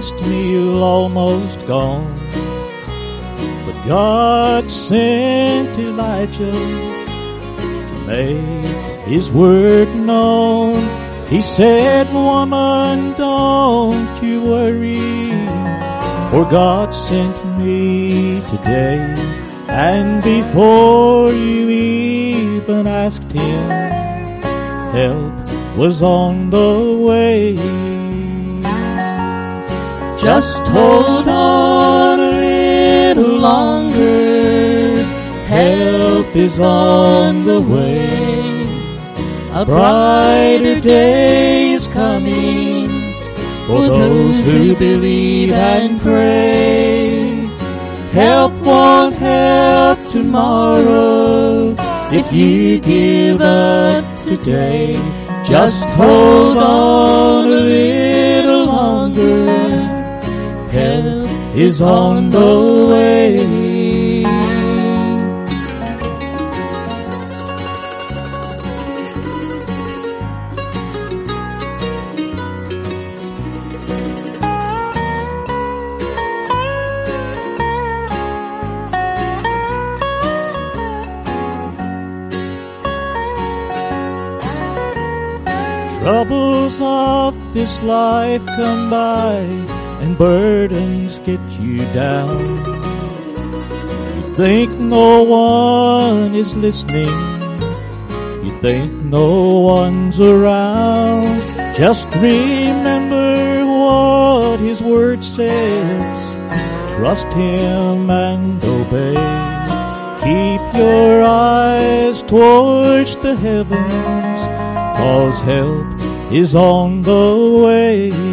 Last meal almost gone. But God sent Elijah to make his word known. He said, woman, don't you worry, for God sent me today. And before you even asked him, help was on the way. Just hold on a little longer. Help is on the way. A brighter day is coming for those who believe and pray. Help won't help tomorrow if you give up today. Just hold on a little is on the way. Troubles of this life come by and burdens get you down. You think no one is listening. You think no one's around. Just remember what his word says. Trust him and obey. Keep your eyes towards the heavens, cause help is on the way.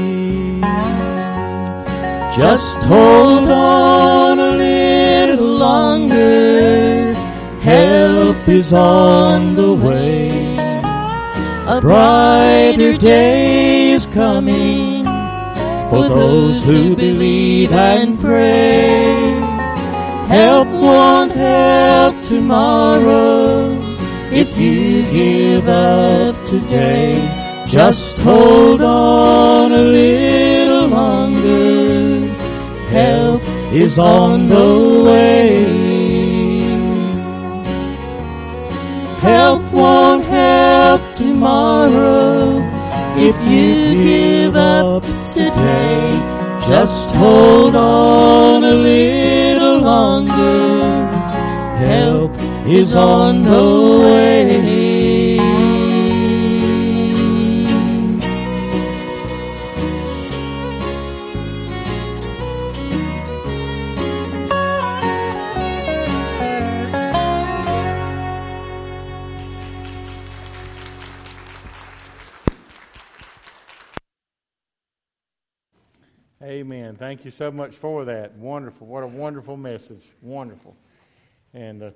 Just hold on a little longer. Help is on the way. A brighter day is coming for those who believe and pray. Help won't help tomorrow if you give up today. Just hold on a little longer. Help is on the way. Help won't help tomorrow if you give up today. Just hold on a little longer. Help is on the way. Thank you so much for that. Wonderful. What a wonderful message. Wonderful. And uh,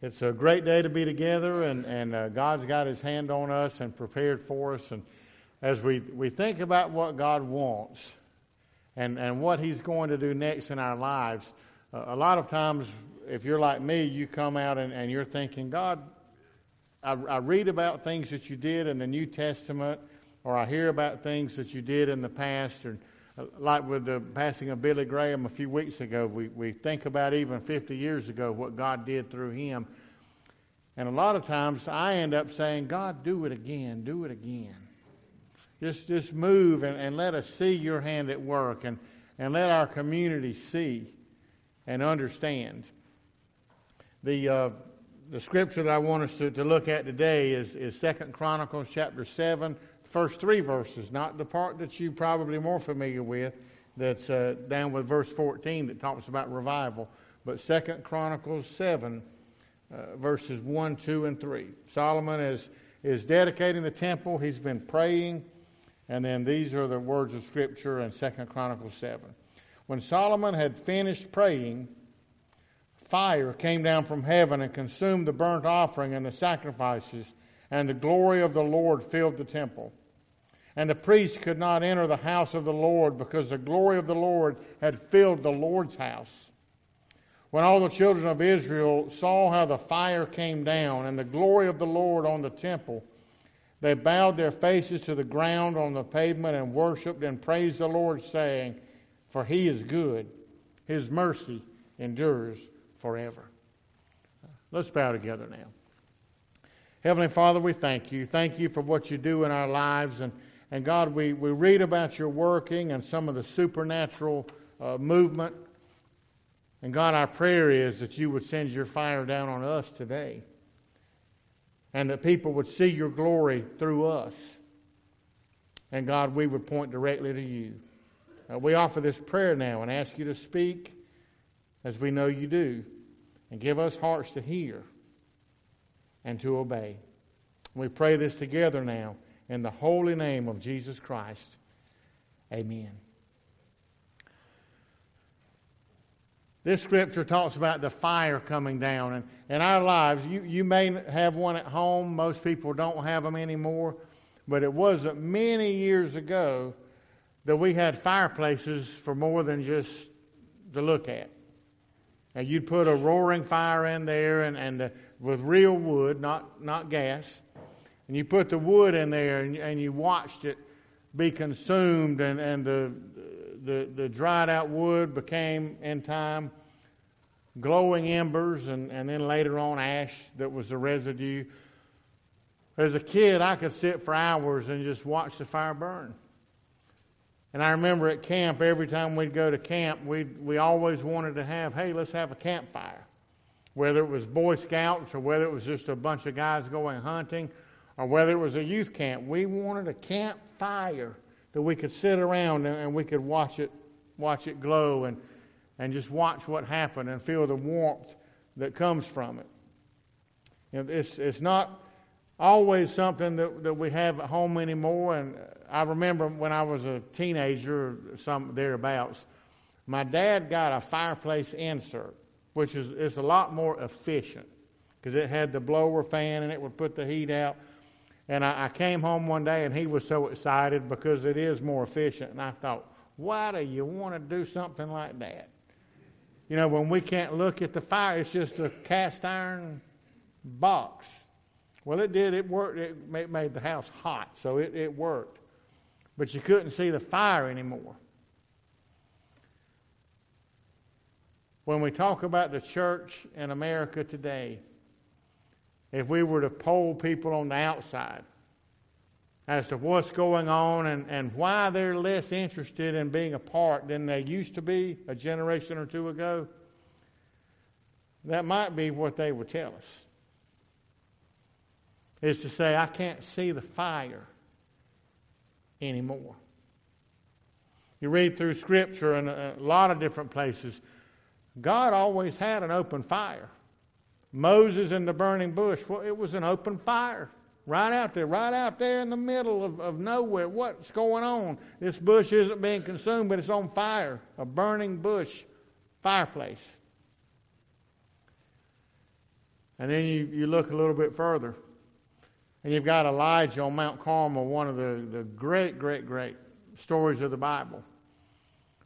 it's a great day to be together, and, and uh, God's got His hand on us and prepared for us. And as we, we think about what God wants and, and what He's going to do next in our lives, uh, a lot of times, if you're like me, you come out and, and you're thinking, God, I, I read about things that you did in the New Testament, or I hear about things that you did in the past, or like with the passing of Billy Graham a few weeks ago, we, we think about even 50 years ago what God did through him. And a lot of times I end up saying, God, do it again, do it again. Just, just move and, and let us see your hand at work and, and let our community see and understand. The, uh, the scripture that I want us to, to look at today is, is 2 Chronicles chapter 7, first three verses, not the part that you're probably more familiar with, that's uh, down with verse 14 that talks about revival, but Second Chronicles 7, uh, verses 1, 2, and 3. Solomon is, is dedicating the temple. He's been praying, and then these are the words of Scripture in Second Chronicles 7. When Solomon had finished praying, fire came down from heaven and consumed the burnt offering and the sacrifices, and the glory of the Lord filled the temple. And the priests could not enter the house of the Lord because the glory of the Lord had filled the Lord's house. When all the children of Israel saw how the fire came down and the glory of the Lord on the temple, They bowed their faces to the ground on the pavement and worshiped and praised the Lord, saying, For he is good, his mercy endures forever. Let's bow together now. Heavenly Father, we thank you. Thank you for what you do in our lives. And, and God, we, we read about your working and some of the supernatural uh, movement. And God, our prayer is that you would send your fire down on us today and that people would see your glory through us. And God, we would point directly to you. Uh, we offer this prayer now and ask you to speak as we know you do, and give us hearts to hear and to obey. We pray this together now in the holy name of Jesus Christ. Amen. This scripture talks about the fire coming down. And in our lives, you, you may have one at home. Most people don't have them anymore. But it wasn't many years ago that we had fireplaces for more than just to look at. And you'd put a roaring fire in there and, and the, with real wood, not, not gas. And you put the wood in there and, and you watched it be consumed and, and the, the, the dried out wood became, in time, glowing embers and, and then later on ash that was the residue. As a kid, I could sit for hours and just watch the fire burn. And I remember at camp, every time we'd go to camp, we we always wanted to have, hey, let's have a campfire. Whether it was Boy Scouts or whether it was just a bunch of guys going hunting or whether it was a youth camp, we wanted a campfire that we could sit around and, and we could watch it, watch it glow and, and just watch what happened and feel the warmth that comes from it. You know, it's, it's not always something that, that we have at home anymore. And I remember when I was a teenager, some thereabouts, my dad got a fireplace insert, which is, is a lot more efficient because it had the blower fan and it would put the heat out. And I, I came home one day and he was so excited because it is more efficient. And I thought, why do you want to do something like that? You know, when we can't look at the fire, it's just a cast iron box. Well, it did. It worked. It made the house hot, so it, it worked. But you couldn't see the fire anymore. When we talk about the church in America today, if we were to poll people on the outside as to what's going on and, and why they're less interested in being a part than they used to be a generation or two ago, that might be what they would tell us. Is to say, I can't see the fire anymore. You read through Scripture in a lot of different places, God always had an open fire. Moses in the burning bush, well, it was an open fire. Right out there, right out there in the middle of, of nowhere. What's going on? This bush isn't being consumed, but it's on fire. A burning bush fireplace. And then you, you look a little bit further, and you've got Elijah on Mount Carmel, one of the, the great, great, great stories of the Bible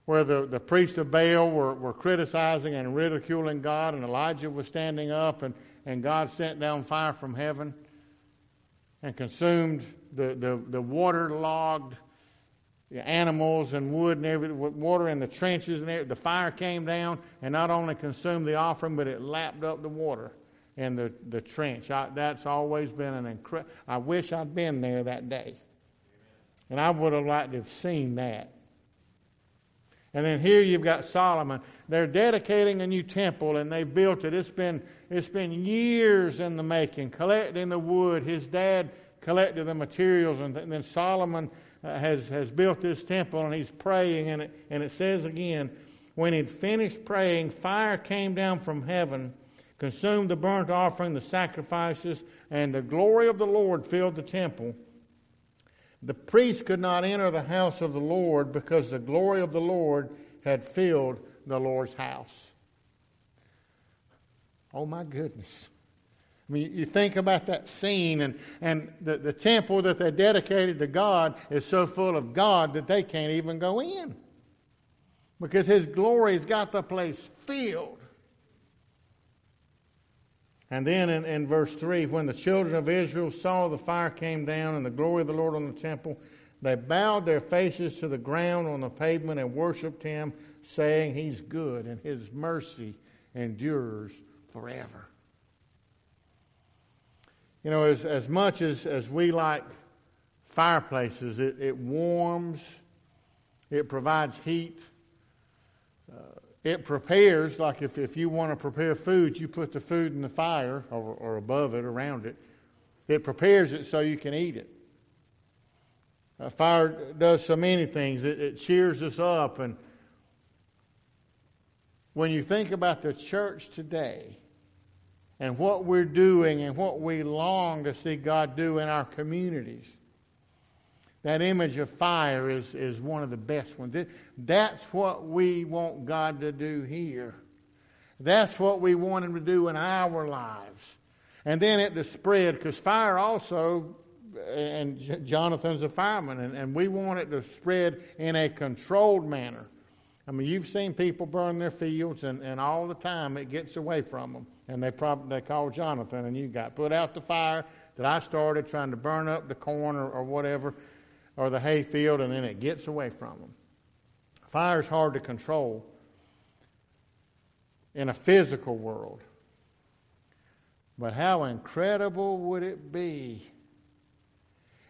where the, the priests of Baal were, were criticizing and ridiculing God, and Elijah was standing up, and, and God sent down fire from heaven and consumed the, the, the waterlogged animals and wood and everything, water in the trenches and everything. The fire came down and not only consumed the offering, but it lapped up the water in the, the trench. I, that's always been an incredible. I wish I'd been there that day. And I would have liked to have seen that. And then here you've got Solomon. They're dedicating a new temple and they've built it. It's been, it's been years in the making, collecting the wood. His dad collected the materials, and, th- and then Solomon uh, has, has built this temple and he's praying. And it, and it says again, when he'd finished praying, fire came down from heaven, consumed the burnt offering, the sacrifices, and the glory of the Lord filled the temple. The priest could not enter the house of the Lord because the glory of the Lord had filled the Lord's house. Oh my goodness. I mean, you think about that scene, and, and the, the temple that they dedicated to God is so full of God that they can't even go in. Because His glory's got the place filled. And then in, in verse 3, when the children of Israel saw the fire came down and the glory of the Lord on the temple, they bowed their faces to the ground on the pavement and worshiped him, saying, He's good and his mercy endures forever. You know, as, as much as, as we like fireplaces, it, it warms, it provides heat, it prepares, like if, if you want to prepare food, you put the food in the fire or, or above it, around it. It prepares it so you can eat it. Fire does so many things. It, it cheers us up. And when you think about the church today, and what we're doing and what we long to see God do in our communities. That image of fire is, is one of the best ones. That's what we want God to do here. That's what we want Him to do in our lives. And then it to spread, because fire also, and Jonathan's a fireman, and, and we want it to spread in a controlled manner. I mean, you've seen people burn their fields, and, and all the time it gets away from them. And they probably they called Jonathan, and you got put out the fire that I started trying to burn up the corn or, or whatever, or the hay field, and then it gets away from them. Fire is hard to control in a physical world. But how incredible would it be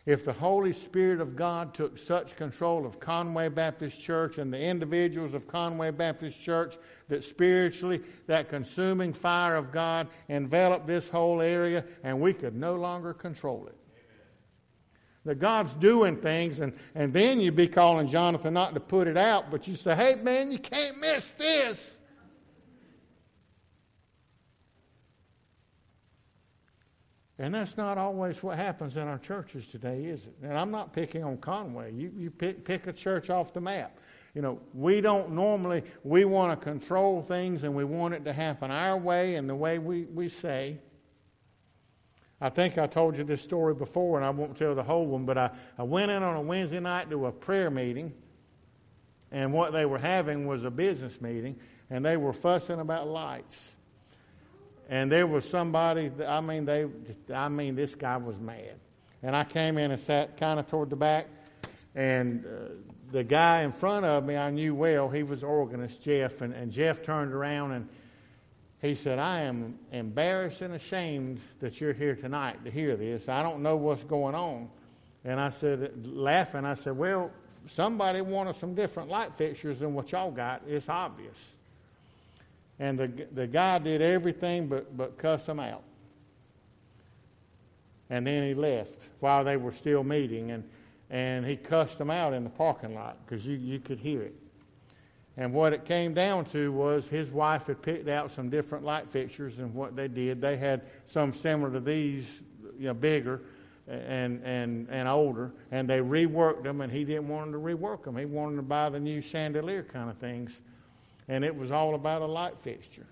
if the Holy Spirit of God took such control of Conway Baptist Church and the individuals of Conway Baptist Church that spiritually that consuming fire of God enveloped this whole area and we could no longer control it. That God's doing things, and, and then you'd be calling Jonathan not to put it out, but you say, hey man, you can't miss this. And that's not always what happens in our churches today, is it? And I'm not picking on Conway. You, you pick, pick a church off the map. You know, we don't normally, we want to control things and we want it to happen our way and the way we, we say. I think I told you this story before and I won't tell the whole one, but I, I went in on a Wednesday night to a prayer meeting and what they were having was a business meeting and they were fussing about lights. And there was somebody, that, I mean, they, I mean, this guy was mad. And I came in and sat kind of toward the back, and uh, the guy in front of me I knew well. He was organist, Jeff, and, and Jeff turned around and he said, I am embarrassed and ashamed that you're here tonight to hear this. I don't know what's going on. And I said, laughing, I said, Well, somebody wanted some different light fixtures than what y'all got. It's obvious. And the, the guy did everything but, but cuss them out. And then he left while they were still meeting. And, and he cussed them out in the parking lot because you, you could hear it. And what it came down to was his wife had picked out some different light fixtures, and what they did, they had some similar to these, you know, bigger and and and older, and they reworked them, and he didn't want them to rework them. He wanted to buy the new chandelier kind of things and it was all about a light fixture.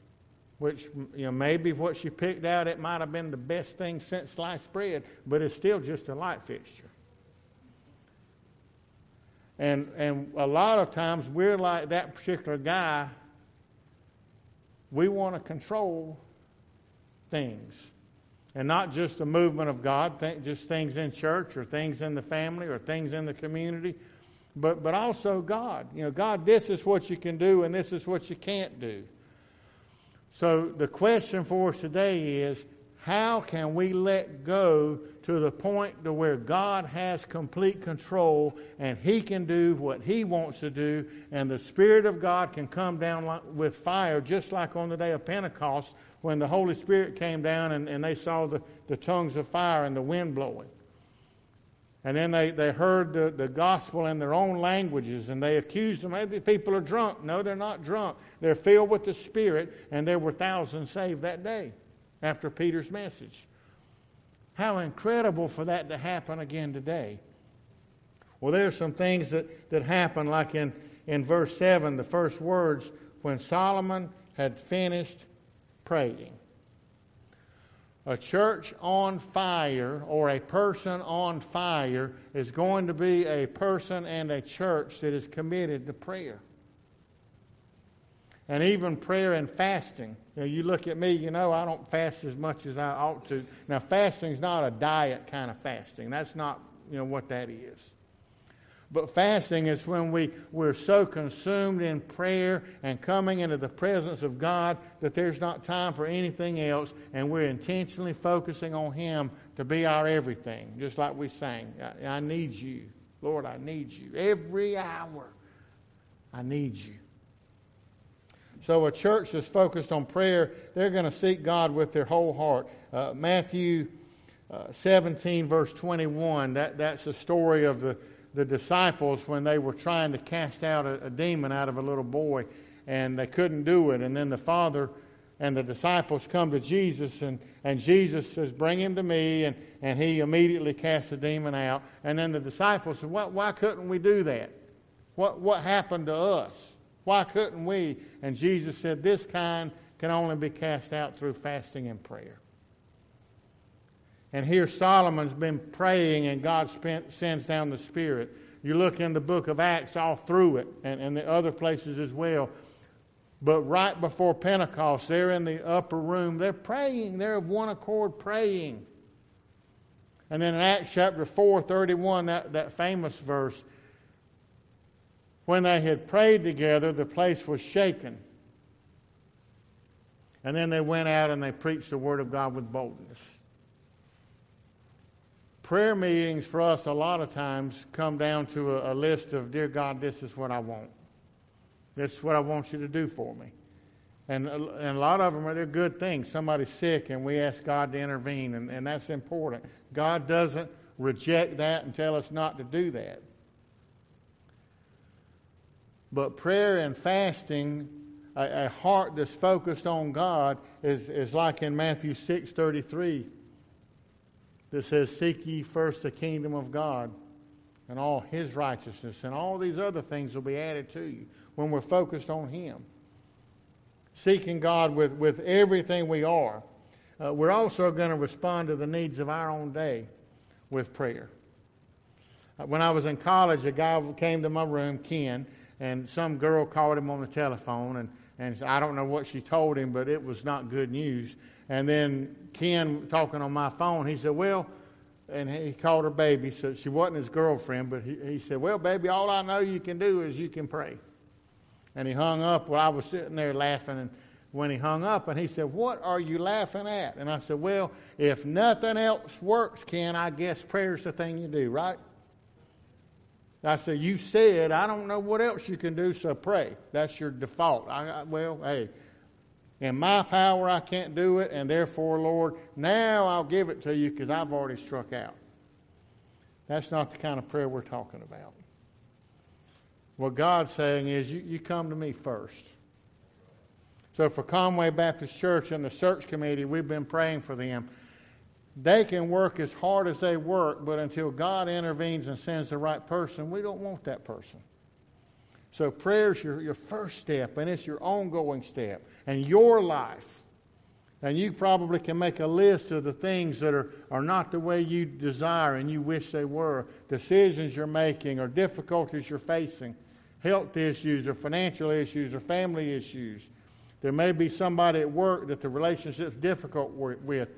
Which, you know, maybe what she picked out, it might have been the best thing since sliced bread, but it's still just a light fixture. And, and a lot of times we're like that particular guy. We want to control things. And not just the movement of God, th- just things in church or things in the family or things in the community, but, but also God. You know, God, this is what you can do and this is what you can't do. So the question for us today is how can we let go to the point to where God has complete control and He can do what He wants to do, and the Spirit of God can come down with fire, just like on the day of Pentecost when the Holy Spirit came down and, and they saw the, the tongues of fire and the wind blowing. And then they, they heard the, the gospel in their own languages and they accused them, hey, the people are drunk. No, they're not drunk. They're filled with the Spirit, and there were thousands saved that day after Peter's message. How incredible for that to happen again today. Well, there are some things that, that happen, like in, in verse 7, the first words, when Solomon had finished praying. A church on fire or a person on fire is going to be a person and a church that is committed to prayer. and even prayer and fasting. You, you look at me, you know, I don't fast as much as I ought to. Now, fasting's not a diet kind of fasting. That's not, you know, what that is. But fasting is when we, we're so consumed in prayer and coming into the presence of God that there's not time for anything else, and we're intentionally focusing on Him to be our everything, just like we sang. I, I need you. Lord, I need you. Every hour, I need you. So, a church that's focused on prayer, they're going to seek God with their whole heart. Uh, Matthew uh, 17, verse 21, that, that's the story of the, the disciples when they were trying to cast out a, a demon out of a little boy, and they couldn't do it. And then the Father and the disciples come to Jesus, and, and Jesus says, Bring him to me. And, and he immediately casts the demon out. And then the disciples said, Why, why couldn't we do that? What, what happened to us? Why couldn't we? And Jesus said, This kind can only be cast out through fasting and prayer. And here Solomon's been praying, and God spent, sends down the Spirit. You look in the book of Acts all through it, and, and the other places as well. But right before Pentecost, they're in the upper room. They're praying. They're of one accord praying. And then in Acts chapter 4, 31, that, that famous verse, when they had prayed together, the place was shaken. And then they went out and they preached the Word of God with boldness. Prayer meetings for us, a lot of times, come down to a, a list of, Dear God, this is what I want. This is what I want you to do for me. And, and a lot of them are they're good things. Somebody's sick, and we ask God to intervene, and, and that's important. God doesn't reject that and tell us not to do that. But prayer and fasting, a, a heart that's focused on God, is, is like in Matthew 6 33 that says, Seek ye first the kingdom of God and all his righteousness, and all these other things will be added to you when we're focused on him. Seeking God with, with everything we are. Uh, we're also going to respond to the needs of our own day with prayer. Uh, when I was in college, a guy came to my room, Ken, and some girl called him on the telephone, and, and I don't know what she told him, but it was not good news. And then Ken, talking on my phone, he said, Well, and he called her baby, so she wasn't his girlfriend, but he, he said, Well, baby, all I know you can do is you can pray. And he hung up. Well, I was sitting there laughing, and when he hung up, and he said, What are you laughing at? And I said, Well, if nothing else works, Ken, I guess prayer's the thing you do, right? I said, You said, I don't know what else you can do, so pray. That's your default. I, well, hey, in my power, I can't do it, and therefore, Lord, now I'll give it to you because I've already struck out. That's not the kind of prayer we're talking about. What God's saying is, you, you come to me first. So, for Conway Baptist Church and the search committee, we've been praying for them they can work as hard as they work, but until God intervenes and sends the right person, we don't want that person. So prayer is your, your first step, and it's your ongoing step. And your life. And you probably can make a list of the things that are, are not the way you desire and you wish they were. Decisions you're making or difficulties you're facing, health issues or financial issues or family issues. There may be somebody at work that the relationship's difficult with.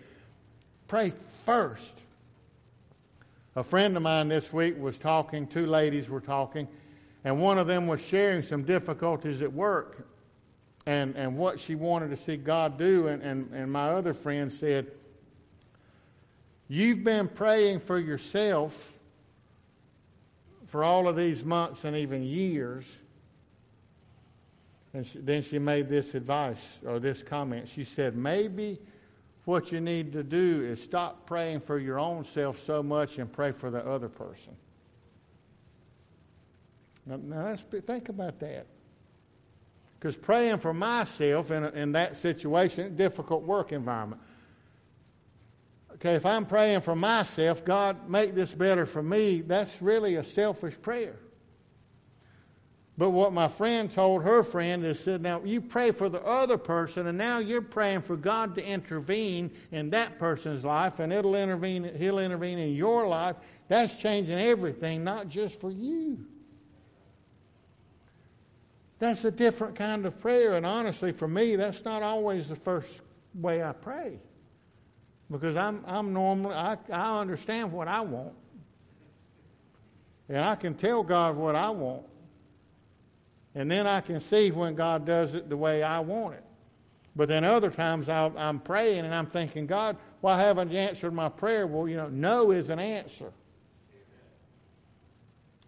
Pray first. A friend of mine this week was talking, two ladies were talking, and one of them was sharing some difficulties at work and, and what she wanted to see God do. And, and, and my other friend said, You've been praying for yourself for all of these months and even years. And she, then she made this advice or this comment. She said, Maybe what you need to do is stop praying for your own self so much and pray for the other person. Now, now think about that. Because praying for myself in, in that situation, difficult work environment. Okay, if I'm praying for myself, God, make this better for me, that's really a selfish prayer. But what my friend told her friend is said, now you pray for the other person, and now you're praying for God to intervene in that person's life, and it'll intervene, he'll intervene in your life. That's changing everything, not just for you. That's a different kind of prayer. And honestly, for me, that's not always the first way I pray. Because I'm, I'm normally, I, I understand what I want. And I can tell God what I want. And then I can see when God does it the way I want it. But then other times i am praying and I'm thinking, God, why haven't you answered my prayer? Well, you know, no is an answer.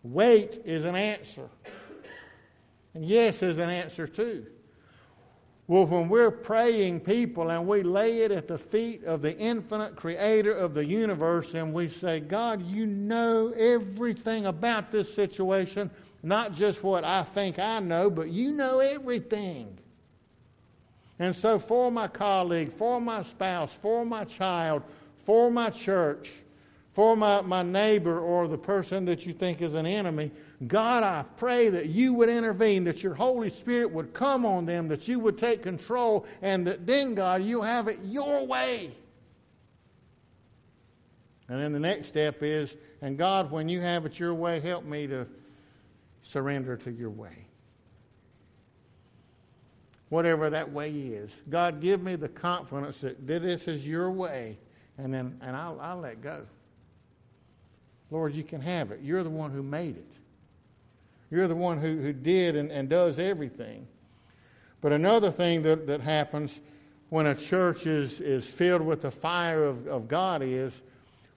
Wait is an answer. And yes is an answer too. Well, when we're praying people and we lay it at the feet of the infinite creator of the universe and we say, God, you know everything about this situation, not just what I think I know, but you know everything. And so, for my colleague, for my spouse, for my child, for my church, for my, my neighbor or the person that you think is an enemy, God, I pray that you would intervene, that your Holy Spirit would come on them, that you would take control, and that then, God, you have it your way. And then the next step is, and God, when you have it your way, help me to surrender to your way. Whatever that way is. God, give me the confidence that this is your way, and then and I'll, I'll let go. Lord, you can have it. You're the one who made it. You're the one who, who did and, and does everything. But another thing that, that happens when a church is, is filled with the fire of, of God is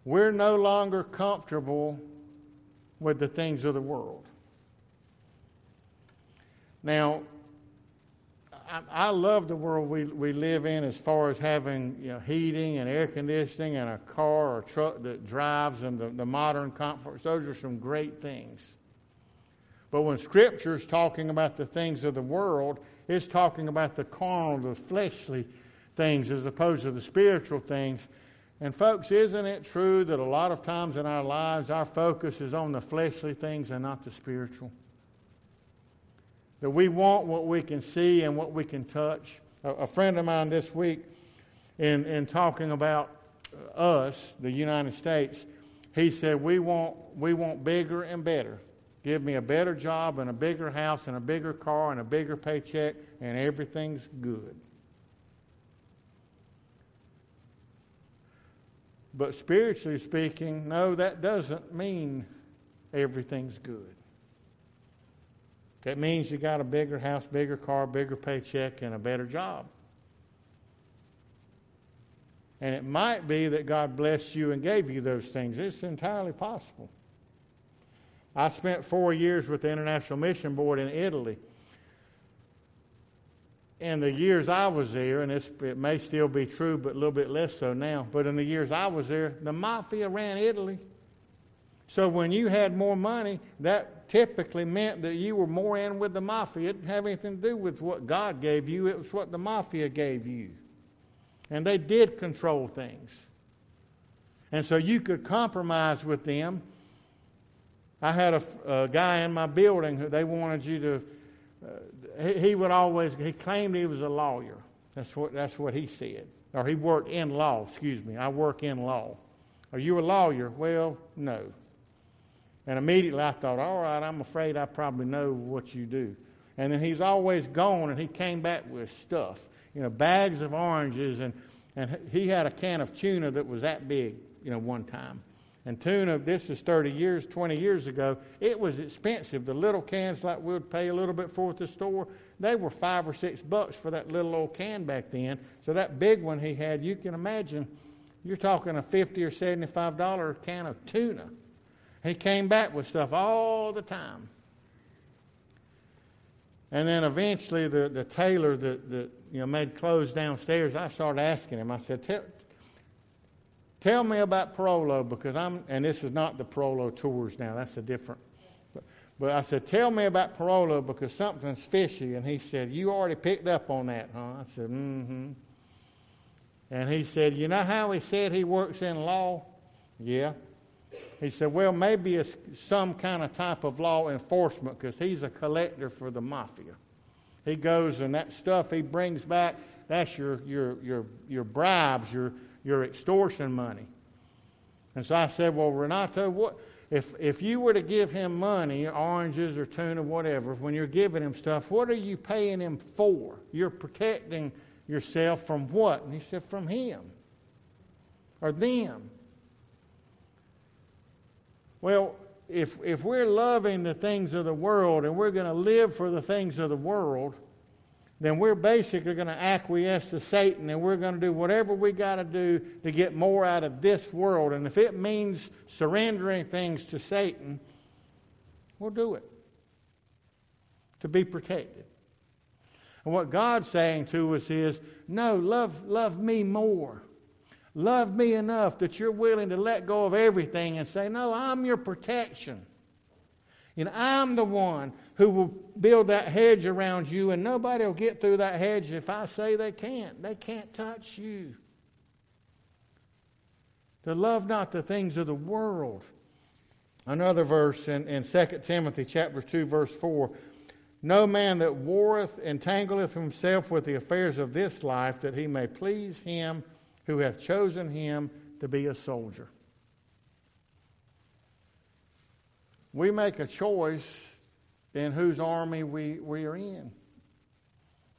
we're no longer comfortable with the things of the world. Now, I, love the world we, we live in as far as having you know, heating and air conditioning and a car or truck that drives and the, the modern comforts. Those are some great things. But when Scripture is talking about the things of the world, it's talking about the carnal, the fleshly things as opposed to the spiritual things. And, folks, isn't it true that a lot of times in our lives our focus is on the fleshly things and not the spiritual? That we want what we can see and what we can touch. A, a friend of mine this week, in, in talking about us, the United States, he said, we want, we want bigger and better. Give me a better job and a bigger house and a bigger car and a bigger paycheck, and everything's good. But spiritually speaking, no, that doesn't mean everything's good. That means you got a bigger house, bigger car, bigger paycheck, and a better job. And it might be that God blessed you and gave you those things. It's entirely possible. I spent four years with the International Mission Board in Italy. In the years I was there, and it may still be true, but a little bit less so now, but in the years I was there, the mafia ran Italy. So when you had more money, that typically meant that you were more in with the mafia. It didn't have anything to do with what God gave you, it was what the mafia gave you. And they did control things. And so you could compromise with them I had a, a guy in my building who they wanted you to. Uh, he, he, would always. He claimed he was a lawyer. That's what. That's what he said. Or he worked in law. Excuse me. I work in law. Are you a lawyer? Well, no. And immediately I thought, all right, I'm afraid I probably know what you do. And then he's always gone, and he came back with stuff, you know, bags of oranges, and and he had a can of tuna that was that big, you know, one time. And tuna, this is 30 years, 20 years ago, it was expensive. The little cans like we would pay a little bit for at the store, they were five or six bucks for that little old can back then. So that big one he had, you can imagine, you're talking a 50 or 75 dollar can of tuna. He came back with stuff all the time. And then eventually the, the tailor that, that you know made clothes downstairs, I started asking him, I said, Tell me about Parolo because I'm, and this is not the Parolo tours now, that's a different. But, but I said, Tell me about Parolo because something's fishy. And he said, You already picked up on that, huh? I said, Mm hmm. And he said, You know how he said he works in law? Yeah. He said, Well, maybe it's some kind of type of law enforcement because he's a collector for the mafia. He goes and that stuff he brings back, that's your, your, your, your bribes, your your extortion money. And so I said, Well, Renato, what, if, if you were to give him money, oranges or tuna, whatever, when you're giving him stuff, what are you paying him for? You're protecting yourself from what? And he said, from him or them. Well, if, if we're loving the things of the world and we're going to live for the things of the world, then we're basically going to acquiesce to Satan and we're going to do whatever we got to do to get more out of this world. And if it means surrendering things to Satan, we'll do it to be protected. And what God's saying to us is, no, love, love me more. Love me enough that you're willing to let go of everything and say, no, I'm your protection. And I'm the one who will build that hedge around you, and nobody will get through that hedge if I say they can't. They can't touch you. To love not the things of the world. Another verse in, in 2 Timothy chapter 2, verse 4. No man that warreth entangleth himself with the affairs of this life, that he may please him who hath chosen him to be a soldier. we make a choice in whose army we, we are in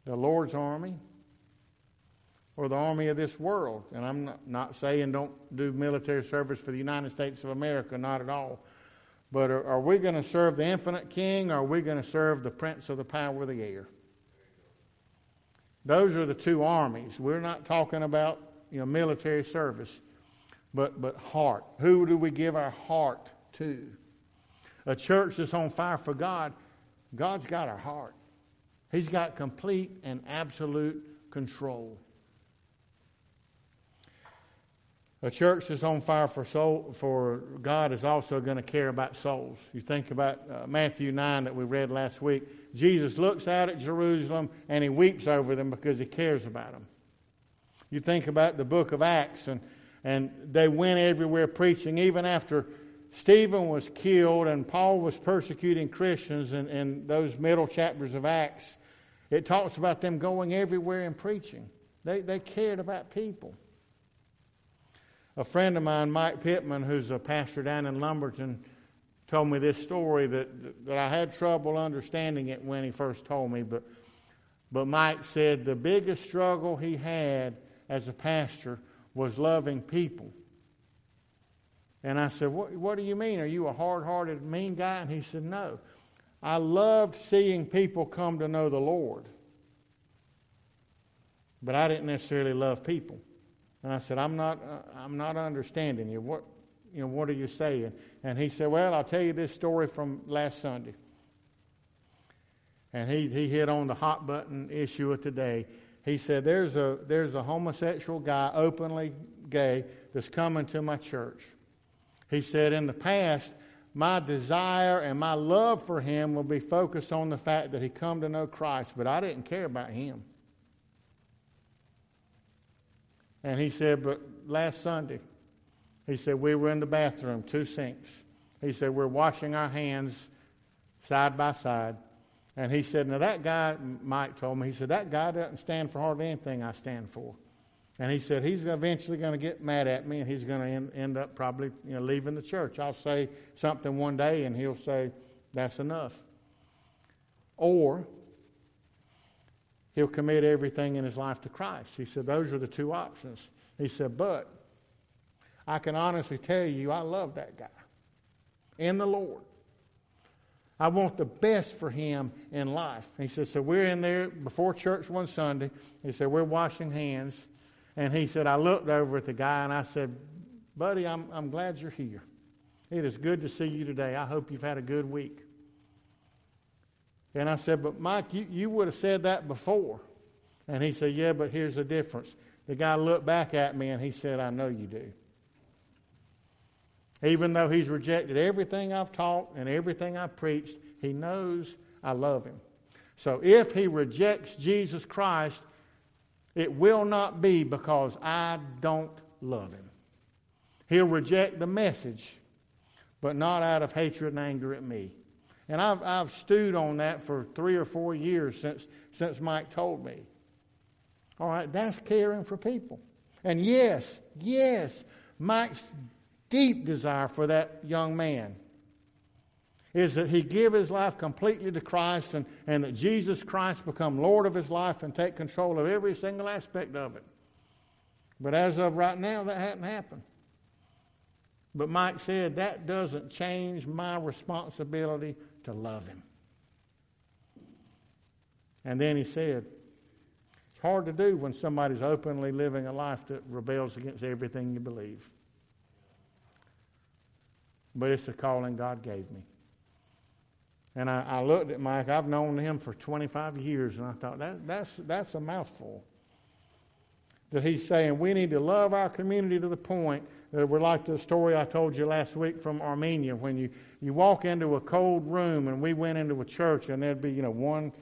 the Lord's army or the army of this world. And I'm not, not saying don't do military service for the United States of America, not at all. But are, are we going to serve the infinite king or are we going to serve the prince of the power of the air? Those are the two armies. We're not talking about you know military service, but but heart. Who do we give our heart to? a church that's on fire for God, God's got our heart. He's got complete and absolute control. A church that's on fire for soul for God is also going to care about souls. You think about uh, Matthew 9 that we read last week. Jesus looks out at Jerusalem and he weeps over them because he cares about them. You think about the book of Acts and and they went everywhere preaching even after Stephen was killed and Paul was persecuting Christians in, in those middle chapters of Acts, it talks about them going everywhere and preaching. They, they cared about people. A friend of mine, Mike Pittman, who's a pastor down in Lumberton, told me this story that, that I had trouble understanding it when he first told me, but, but Mike said the biggest struggle he had as a pastor was loving people. And I said, what, what do you mean? Are you a hard hearted, mean guy? And he said, No. I loved seeing people come to know the Lord. But I didn't necessarily love people. And I said, I'm not, uh, I'm not understanding you. What, you know, what are you saying? And he said, Well, I'll tell you this story from last Sunday. And he, he hit on the hot button issue of today. He said, There's a, there's a homosexual guy, openly gay, that's coming to my church. He said, In the past, my desire and my love for him will be focused on the fact that he come to know Christ, but I didn't care about him. And he said, But last Sunday, he said, we were in the bathroom, two sinks. He said, We're washing our hands side by side. And he said, Now that guy, Mike told me, he said, That guy doesn't stand for hardly anything I stand for. And he said he's eventually going to get mad at me, and he's going to end, end up probably you know, leaving the church. I'll say something one day, and he'll say, "That's enough," or he'll commit everything in his life to Christ. He said those are the two options. He said, but I can honestly tell you, I love that guy in the Lord. I want the best for him in life. He said, so we're in there before church one Sunday. He said, we're washing hands. And he said, I looked over at the guy and I said, Buddy, I'm, I'm glad you're here. It is good to see you today. I hope you've had a good week. And I said, But Mike, you, you would have said that before. And he said, Yeah, but here's the difference. The guy looked back at me and he said, I know you do. Even though he's rejected everything I've taught and everything I've preached, he knows I love him. So if he rejects Jesus Christ, it will not be because I don't love him. He'll reject the message, but not out of hatred and anger at me. And I've, I've stewed on that for three or four years since, since Mike told me. All right, that's caring for people. And yes, yes, Mike's deep desire for that young man is that he give his life completely to Christ and, and that Jesus Christ become Lord of his life and take control of every single aspect of it. But as of right now, that hadn't happened. But Mike said that doesn't change my responsibility to love him. And then he said, It's hard to do when somebody's openly living a life that rebels against everything you believe. But it's the calling God gave me. And I, I, looked at Mike. I've known him for 25 years, and I thought that, that's that's a mouthful. That he's saying we need to love our community to the point that we're like the story I told you last week from Armenia. When you you walk into a cold room, and we went into a church, and there'd be you know one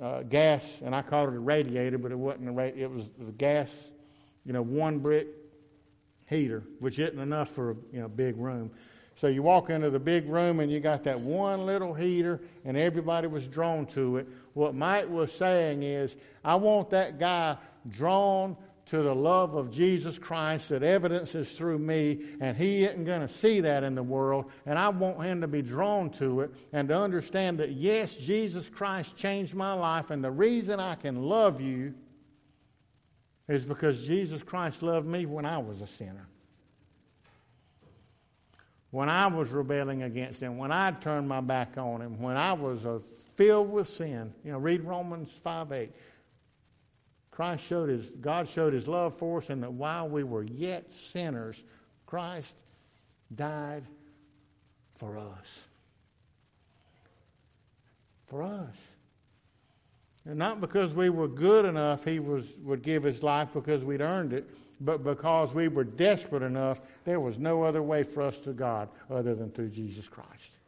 uh, gas, and I called it a radiator, but it wasn't a radiator. It was the gas, you know, one brick heater, which isn't enough for a you know big room. So you walk into the big room and you got that one little heater and everybody was drawn to it. What Mike was saying is, I want that guy drawn to the love of Jesus Christ that evidences through me, and he isn't going to see that in the world. And I want him to be drawn to it and to understand that, yes, Jesus Christ changed my life, and the reason I can love you is because Jesus Christ loved me when I was a sinner when I was rebelling against him, when I turned my back on him, when I was uh, filled with sin. You know, read Romans 5 8. Christ showed his, God showed his love for us, and that while we were yet sinners, Christ died for us. For us. And not because we were good enough, he was, would give his life because we'd earned it but because we were desperate enough, there was no other way for us to God other than through Jesus Christ.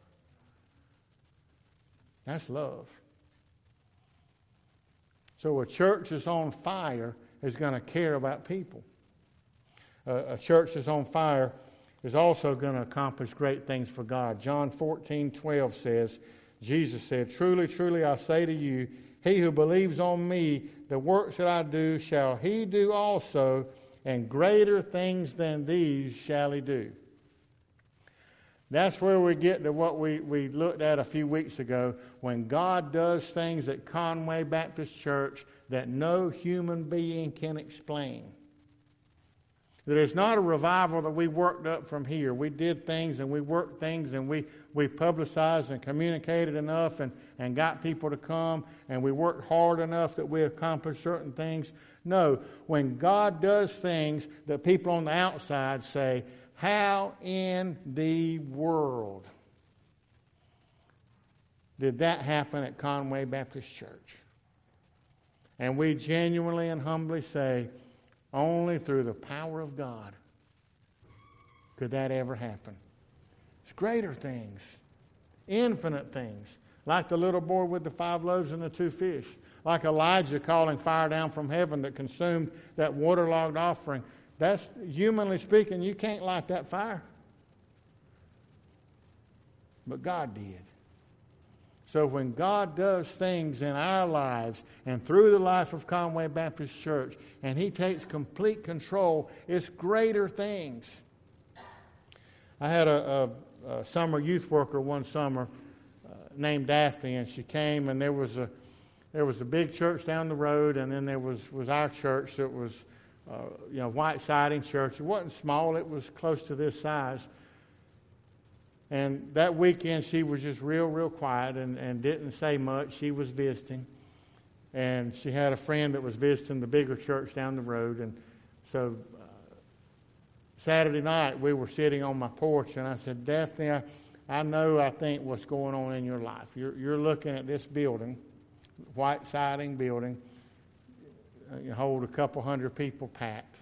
That's love. So a church that's on fire is going to care about people. Uh, a church that's on fire is also going to accomplish great things for God. John 14, 12 says, Jesus said, Truly, truly, I say to you, he who believes on me, the works that I do shall he do also, and greater things than these shall he do. That's where we get to what we, we looked at a few weeks ago when God does things at Conway Baptist Church that no human being can explain. There's not a revival that we worked up from here. We did things and we worked things and we, we publicized and communicated enough and, and got people to come and we worked hard enough that we accomplished certain things. No, when God does things that people on the outside say, How in the world did that happen at Conway Baptist Church? And we genuinely and humbly say, only through the power of God could that ever happen. It's greater things, infinite things, like the little boy with the five loaves and the two fish, like Elijah calling fire down from heaven that consumed that waterlogged offering. That's, humanly speaking, you can't light that fire. But God did. So when God does things in our lives and through the life of Conway Baptist Church, and He takes complete control, it's greater things. I had a, a, a summer youth worker one summer uh, named Daphne, and she came, and there was a there was a big church down the road, and then there was was our church that was uh, you know white siding church. It wasn't small; it was close to this size and that weekend, she was just real, real quiet and, and didn't say much. She was visiting. And she had a friend that was visiting the bigger church down the road. And so uh, Saturday night, we were sitting on my porch, and I said, Daphne, I, I know, I think, what's going on in your life. You're, you're looking at this building, white siding building, uh, you hold a couple hundred people packed.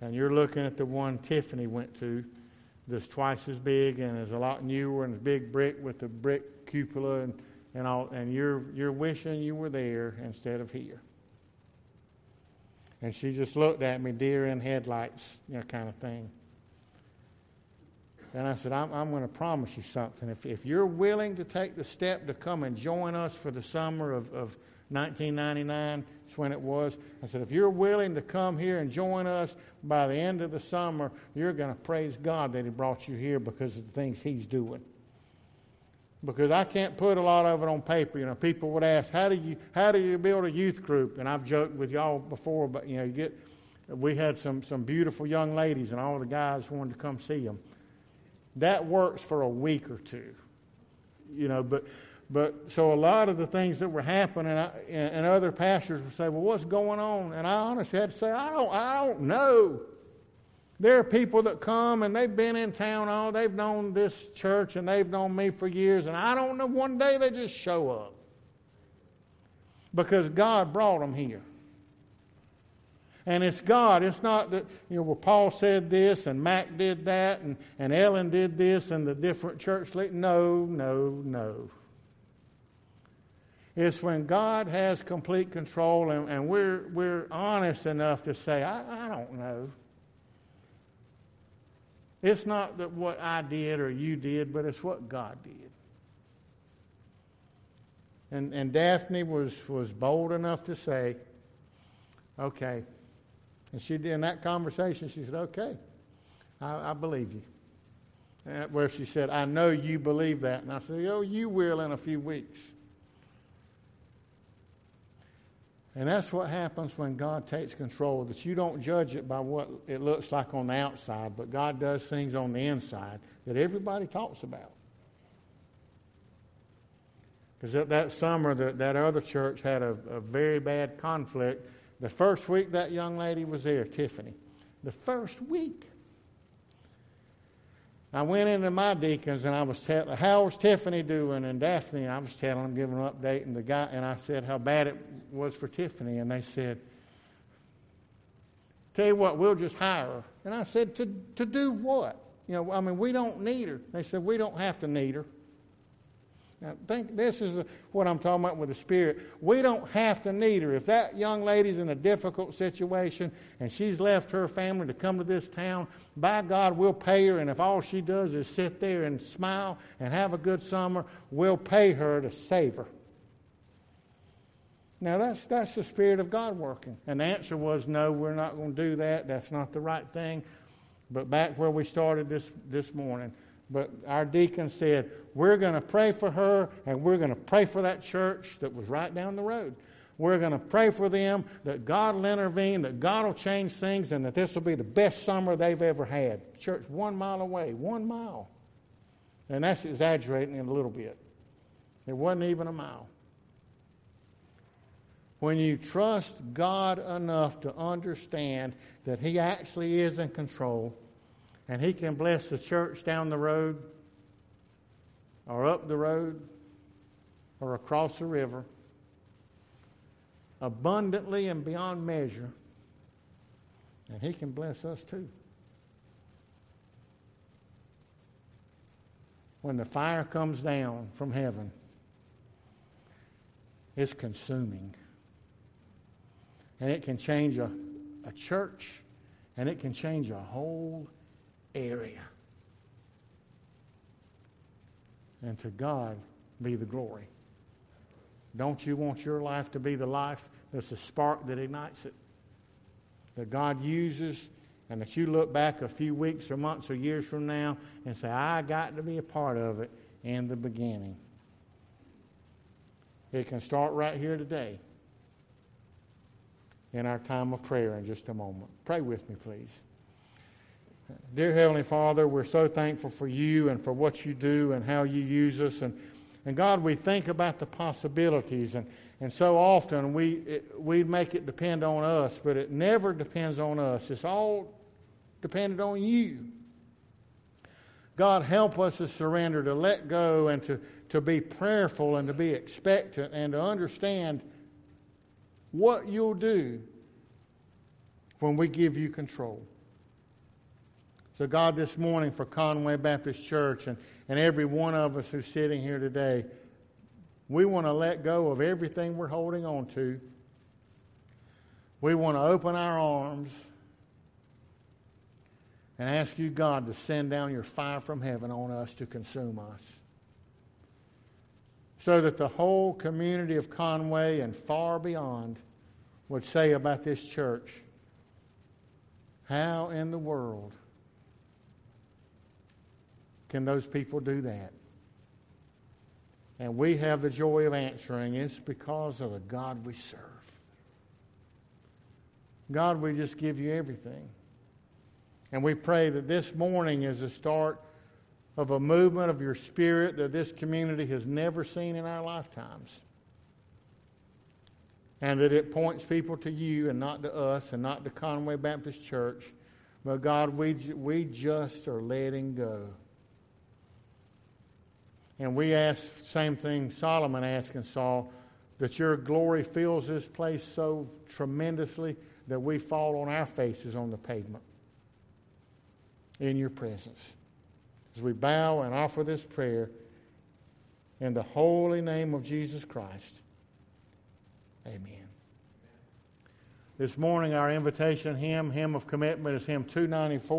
And you're looking at the one Tiffany went to that's twice as big and is a lot newer and is big brick with the brick cupola and, and all and you're you're wishing you were there instead of here. And she just looked at me, deer in headlights, you know, kind of thing. And I said, I'm, I'm going to promise you something. If, if you're willing to take the step to come and join us for the summer of, of 1999 is when it was. I said, if you're willing to come here and join us by the end of the summer, you're going to praise God that He brought you here because of the things He's doing. Because I can't put a lot of it on paper. You know, people would ask, how do you how do you build a youth group? And I've joked with y'all before, but you know, you get we had some some beautiful young ladies, and all the guys wanted to come see them. That works for a week or two, you know. But but so a lot of the things that were happening, I, and, and other pastors would say, "Well, what's going on?" And I honestly had to say, "I don't I don't know." There are people that come and they've been in town all, they've known this church and they've known me for years, and I don't know, one day they just show up. Because God brought them here. And it's God. It's not that, you know, well, Paul said this and Mac did that and, and Ellen did this and the different church leaders. No, no, no. It's when God has complete control and, and we're, we're honest enough to say, I, I don't know. It's not that what I did or you did, but it's what God did. And, and Daphne was, was bold enough to say, okay. And she did in that conversation, she said, okay, I, I believe you. And where she said, I know you believe that. And I said, oh, you will in a few weeks. And that's what happens when God takes control, that you don't judge it by what it looks like on the outside, but God does things on the inside that everybody talks about. Because that, that summer, the, that other church had a, a very bad conflict. The first week that young lady was there, Tiffany, the first week, I went into my deacons and I was telling, how was Tiffany doing? And Daphne, I was telling them, giving an update, and the guy, and I said how bad it was for Tiffany, and they said, "Tell you what, we'll just hire her." And I said, "To to do what? You know, I mean, we don't need her." They said, "We don't have to need her." Now, think this is what I'm talking about with the Spirit. We don't have to need her. If that young lady's in a difficult situation and she's left her family to come to this town, by God, we'll pay her. And if all she does is sit there and smile and have a good summer, we'll pay her to save her. Now, that's, that's the Spirit of God working. And the answer was no, we're not going to do that. That's not the right thing. But back where we started this, this morning, but our deacon said, We're going to pray for her, and we're going to pray for that church that was right down the road. We're going to pray for them that God will intervene, that God will change things, and that this will be the best summer they've ever had. Church one mile away, one mile. And that's exaggerating it a little bit. It wasn't even a mile. When you trust God enough to understand that He actually is in control, and He can bless the church down the road, or up the road, or across the river, abundantly and beyond measure, and He can bless us too. When the fire comes down from heaven, it's consuming. And it can change a, a church, and it can change a whole area. And to God be the glory. Don't you want your life to be the life that's a spark that ignites it? That God uses, and that you look back a few weeks or months or years from now and say, I got to be a part of it in the beginning. It can start right here today in our time of prayer in just a moment. Pray with me, please. Dear Heavenly Father, we're so thankful for you and for what you do and how you use us. And, and God, we think about the possibilities. And, and so often we, it, we make it depend on us, but it never depends on us. It's all dependent on you. God, help us to surrender, to let go, and to, to be prayerful and to be expectant and to understand what you'll do when we give you control. So, God, this morning for Conway Baptist Church and, and every one of us who's sitting here today, we want to let go of everything we're holding on to. We want to open our arms and ask you, God, to send down your fire from heaven on us to consume us. so that the whole community of Conway and far beyond would say about this church, how in the world can those people do that? And we have the joy of answering it's because of the God we serve. God, we just give you everything. And we pray that this morning is the start of a movement of your spirit that this community has never seen in our lifetimes. And that it points people to you and not to us and not to Conway Baptist Church. But God, we, we just are letting go. And we ask, same thing Solomon asked and Saul, that your glory fills this place so tremendously that we fall on our faces on the pavement in your presence. As we bow and offer this prayer in the holy name of Jesus Christ. Amen. This morning, our invitation hymn, Hymn of Commitment, is hymn 294.